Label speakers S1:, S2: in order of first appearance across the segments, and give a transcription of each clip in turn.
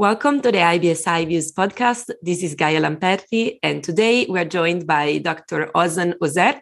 S1: Welcome to the IBS iViews podcast. This is Gaia Lamperti, and today we're joined by Dr. Ozan Özerk,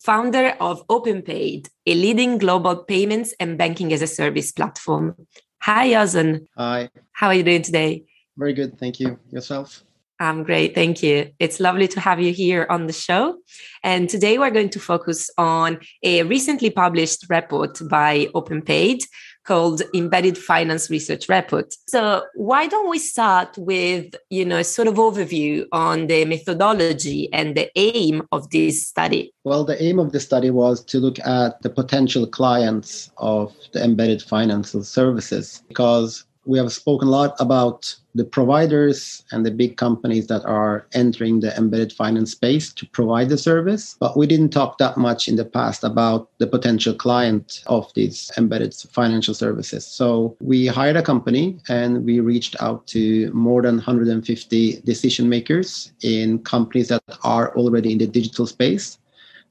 S1: founder of OpenPayd, a leading global payments and banking as a service platform. Hi, Ozan.
S2: Hi.
S1: How are you doing today?
S2: Very good. Thank you. Yourself?
S1: I'm great. Thank you. It's lovely to have you here on the show. And today we're going to focus on a recently published report by OpenPayd called Embedded Finance Research Report. So why don't we start with, you know, a sort of overview on the methodology and the aim of this study?
S2: Well, the aim of the study was to look at the potential clients of the embedded financial services because we have spoken a lot about the providers and the big companies that are entering the embedded finance space to provide the service. But we didn't talk that much in the past about the potential client of these embedded financial services. So we hired a company and we reached out to more than 150 decision makers in companies that are already in the digital space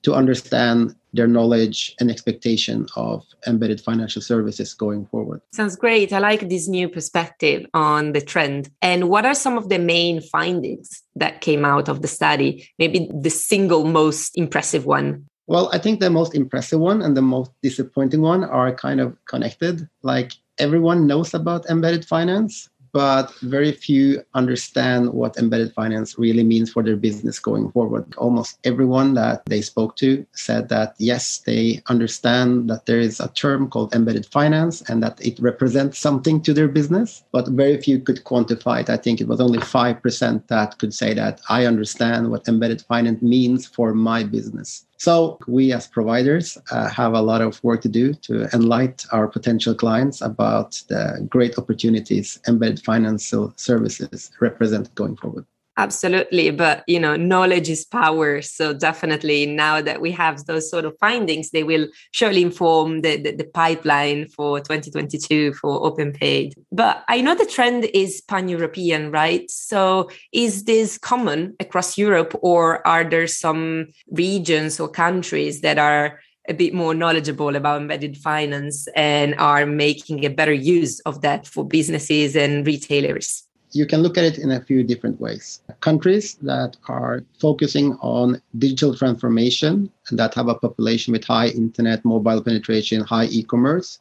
S2: to understand their knowledge and expectation of embedded financial services going forward.
S1: Sounds great. I like this new perspective on the trend. And what are some of the main findings that came out of the study? Maybe the single most impressive one.
S2: Well, I think the most impressive one and the most disappointing one are kind of connected. Like everyone knows about embedded finance, but very few understand what embedded finance really means for their business going forward. Almost everyone that they spoke to said that yes, they understand that there is a term called embedded finance and that it represents something to their business, but very few could quantify it. I think it was only 5% that could say that I understand what embedded finance means for my business. So we as providers uh, have a lot of work to do to enlighten our potential clients about the great opportunities embedded financial services represent going forward.
S1: Absolutely. But, you know, knowledge is power. So definitely now that we have those sort of findings, they will surely inform the, the, the pipeline for 2022 for OpenPayd. But I know the trend is pan-European, right? So is this common across Europe or are there some regions or countries that are a bit more knowledgeable about embedded finance and are making a better use of that for businesses and retailers?
S2: You can look at it in a few different ways. Countries that are focusing on digital transformation and that have a population with high internet, mobile penetration, high e commerce,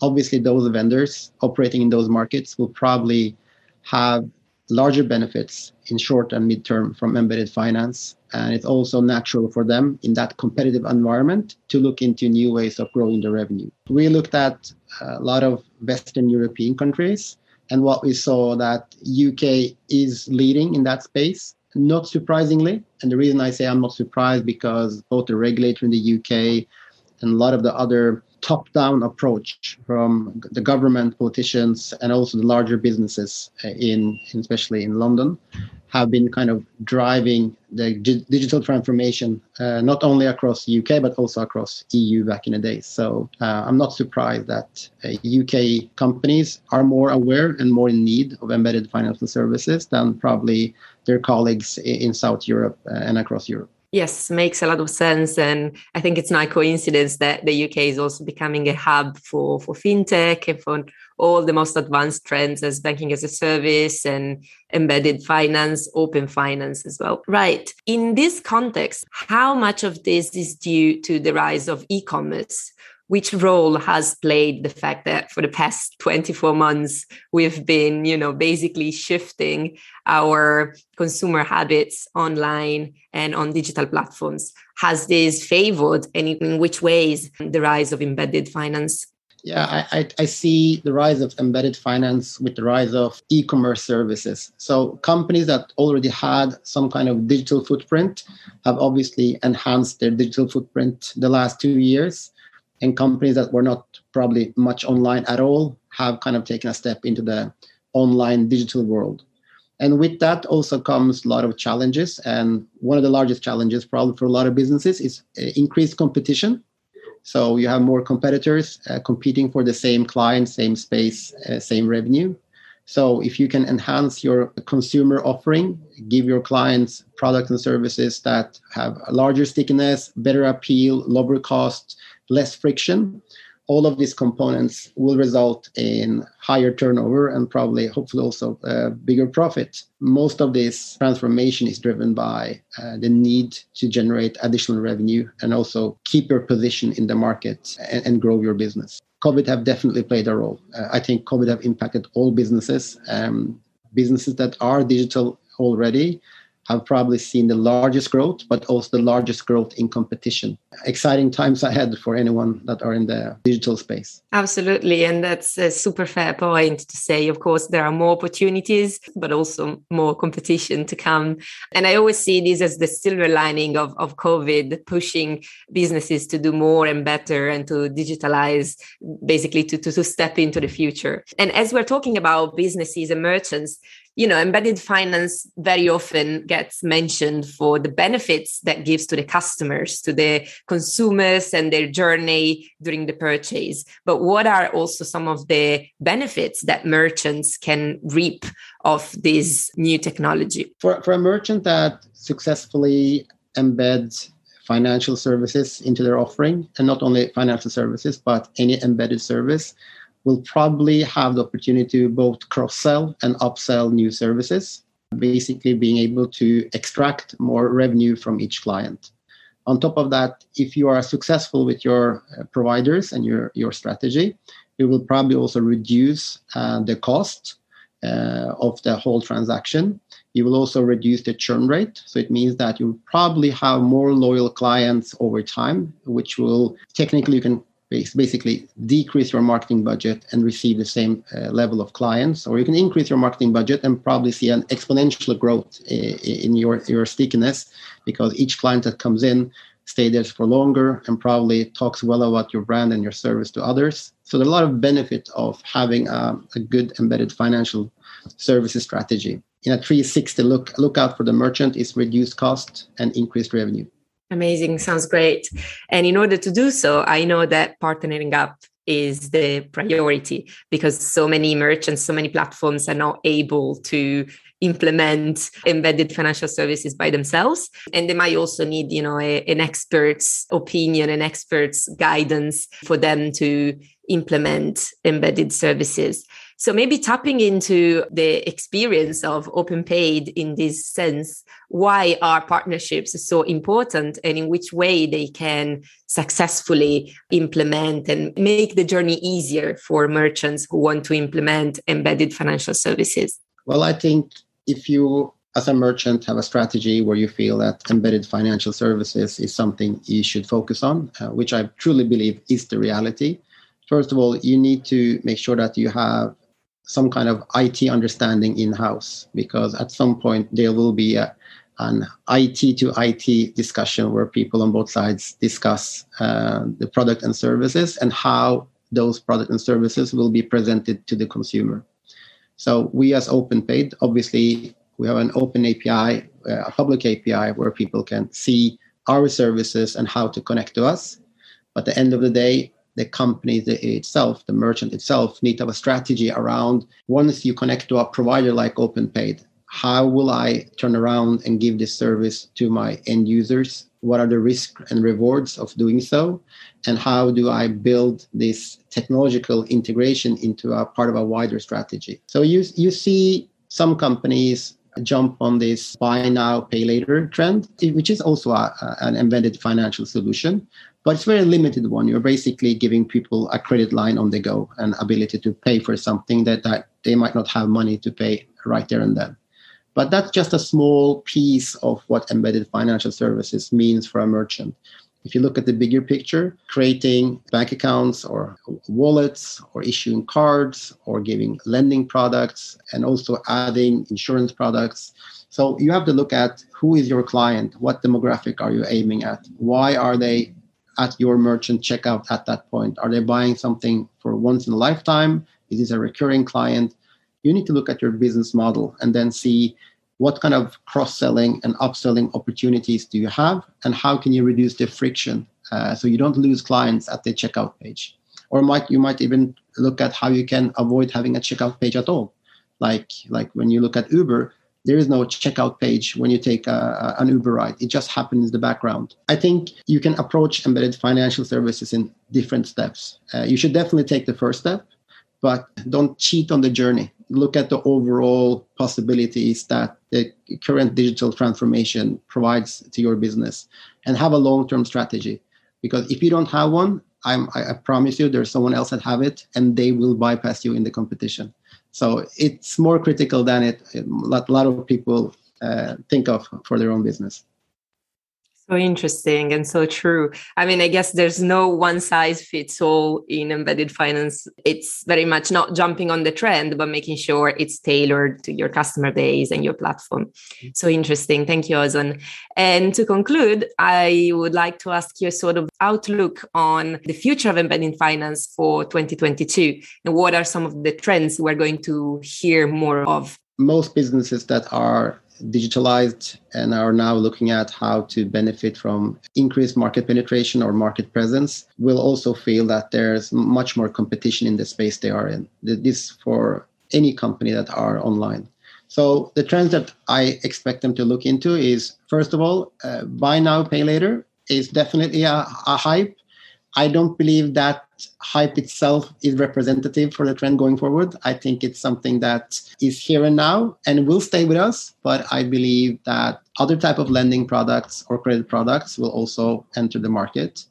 S2: obviously, those vendors operating in those markets will probably have larger benefits in short and midterm from embedded finance. And it's also natural for them in that competitive environment to look into new ways of growing the revenue. We looked at uh, a lot of Western European countries and what we saw that UK is leading in that space. Not surprisingly, and the reason I say I'm not surprised because both the regulator in the UK and a lot of the other top-down approach from the government, politicians, and also the larger businesses uh, in, especially in London, have been kind of driving the digital transformation, uh, not only across the UK, but also across EU back in the day. So uh, I'm not surprised that uh, UK companies are more aware and more in need of embedded financial services than probably their colleagues in South Europe uh, and across Europe.
S1: Yes, makes a lot of sense. And I think it's not a coincidence that the UK is also becoming a hub for, for fintech and for all the most advanced trends as banking as a service and embedded finance, open finance as well. Right. In this context, how much of this is due to the rise of e commerce? Which role has played the fact that for the past 24 months we've been you know basically shifting our consumer habits online and on digital platforms. Has this favored and in which ways the rise of embedded finance?
S2: Yeah, I, I, see the rise of embedded finance with the rise of e commerce services. So, companies that already had some kind of digital footprint have obviously enhanced their digital footprint the last two years and companies that were not probably much online at all have kind of taken a step into the online digital world. And with that also comes a lot of challenges. And one of the largest challenges, probably for a lot of businesses, is uh, increased competition. So you have more competitors uh, competing for the same client, same space, uh, same revenue. So if you can enhance your consumer offering, give your clients products and services that have a larger stickiness, better appeal, lower cost, less friction, all of these components will result in higher turnover and probably, hopefully, also a bigger profit. Most of this transformation is driven by uh, the need to generate additional revenue and also keep your position in the market and, and grow your business. COVID have definitely played a role. Uh, I think COVID have impacted all businesses. Um, businesses that are digital already have probably seen the largest growth, but also the largest growth in competition. Exciting times ahead for anyone that are in the digital space.
S1: Absolutely. And that's a super fair point to say. Of course, there are more opportunities, but also more competition to come. And I always see this as the silver lining of, of COVID, pushing businesses to do more and better and to digitalize, basically to, to, to step into the future. And as we're talking about businesses and merchants, you know embedded finance very often gets mentioned for the benefits that gives to the customers to the consumers and their journey during the purchase. But what are also some of the benefits that merchants can reap of this new technology?
S2: For, for a merchant that successfully embeds financial services into their offering and not only financial services but any embedded service will probably have the opportunity to both cross sell and upsell new services, basically being able to extract more revenue from each client. On top of that, if you are successful with your uh, providers and your, your strategy, you will probably also reduce uh, the cost uh, of the whole transaction. You will also reduce the churn rate. So it means that you probably have more loyal clients over time, which will technically you can basically decrease your marketing budget and receive the same uh, level of clients or you can increase your marketing budget and probably see an exponential growth in your, your stickiness because each client that comes in stay there for longer and probably talks well about your brand and your service to others. So there's a lot of benefit of having a, a good embedded financial services strategy. In a 360 look look out for the merchant is reduced cost and increased revenue
S1: Amazing. Sounds great. And in order to do so, I know that partnering up is the priority because so many merchants, so many platforms are not able to implement embedded financial services by themselves and they might also need you know a, an expert's opinion an expert's guidance for them to implement embedded services so maybe tapping into the experience of OpenPayd in this sense, why are partnerships so important and in which way they can successfully implement and make the journey easier for merchants who want to implement embedded financial services?
S2: Well, I think if you as a merchant have a strategy where you feel that embedded financial services is something you should focus on, uh, which I truly believe is the reality. First of all, you need to make sure that you have some kind of IT understanding in house because at some point there will be a, an IT to IT discussion where people on both sides discuss uh, the product and services and how those product and services will be presented to the consumer. So we as OpenPayd, obviously, we have an open API, uh, a public API where people can see our services and how to connect to us. But at the end of the day, the company itself, the merchant itself, need to have a strategy around once you connect to a provider like OpenPayd, how will I turn around and give this service to my end users? What are the risks and rewards of doing so? And how do I build this technological integration into a part of a wider strategy? So you, you see some companies jump on this buy now, pay later trend, which is also a, an embedded financial solution but it's very limited one. You're basically giving people a credit line on the go and ability to pay for something that, that they might not have money to pay right there and then. But that's just a small piece of what embedded financial services means for a merchant. If you look at the bigger picture, creating bank accounts or wallets or issuing cards or giving lending products and also adding insurance products. So you have to look at who is your client? What demographic are you aiming at? Why are they at your merchant checkout at that point? Are they buying something for once in a lifetime? Is this a recurring client? You need to look at your business model and then see what kind of cross selling and upselling opportunities do you have and how can you reduce the friction uh, so you don't lose clients at the checkout page or might you might even look at how you can avoid having a checkout page at all like like when you look at uber There is no checkout page when you take a, an Uber ride. It just happens in the background. I think you can approach embedded financial services in different steps. Uh, you should definitely take the first step, but don't cheat on the journey. Look at the overall possibilities that the current digital transformation provides to your business and have a long term strategy. Because if you don't have one, I'm, I promise you there's someone else that have it and they will bypass you in the competition. So it's more critical than it a lot of people uh, think of for their own business.
S1: So interesting and so true. I mean, I guess there's no one size fits all in embedded finance. It's very much not jumping on the trend, but making sure it's tailored to your customer base and your platform. Mm-hmm. So interesting. Thank you, Ozan. And to conclude, I would like to ask you a sort of outlook on the future of embedded finance for 2022 and what are some of the trends we're going to hear more of
S2: most businesses that are digitalized and are now looking at how to benefit from increased market penetration or market presence will also feel that there's much more competition in the space they are in. This for any company that are online. So the trends that I expect them to look into is first of all, uh, buy now, pay later is definitely a, a hype. I don't believe that hype itself is representative for the trend going forward. I think it's something that is here and now and will stay with us. But I believe that other type of lending products or credit products will also enter the market.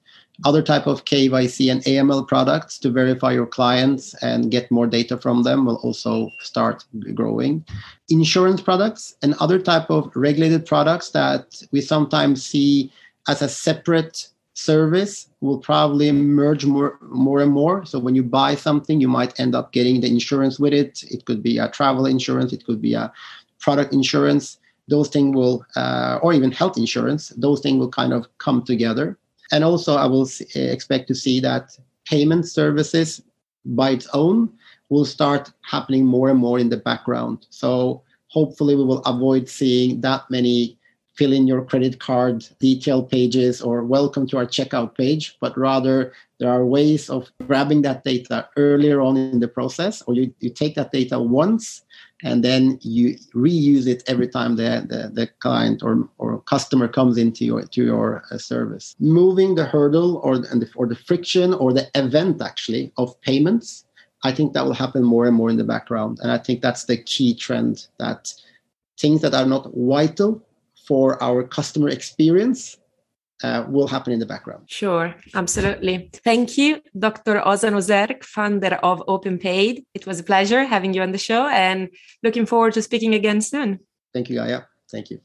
S2: Other type of KYC and AML products to verify your clients and get more data from them will also start growing. Insurance products and other type of regulated products that we sometimes see as a separate service will probably merge more more and more. So when you buy something you might end up getting the insurance with it. It could be a travel insurance it could be a product insurance. Those things will uh, or even health insurance those things will kind of come together. And also i will expect to see that payment services by its own will start happening more and more in the background. So hopefully we will avoid seeing that many fill in your credit card detail pages or welcome to our checkout page, but rather there are ways of grabbing that data earlier on in the process, or you, you take that data once and then you reuse it every time the, the, the client or, or customer comes into your to your uh, service. Moving the hurdle or the, or the friction or the event actually of payments, I think that will happen more and more in the background. And I think that's the key trend that things that are not vital for our customer experience uh, will happen in the background.
S1: Sure, absolutely. Thank you, Dr. Ozan Özerk, founder of OpenPayd. It was a pleasure having you on the show and looking forward to speaking again soon.
S2: Thank you, Gaia. Thank you.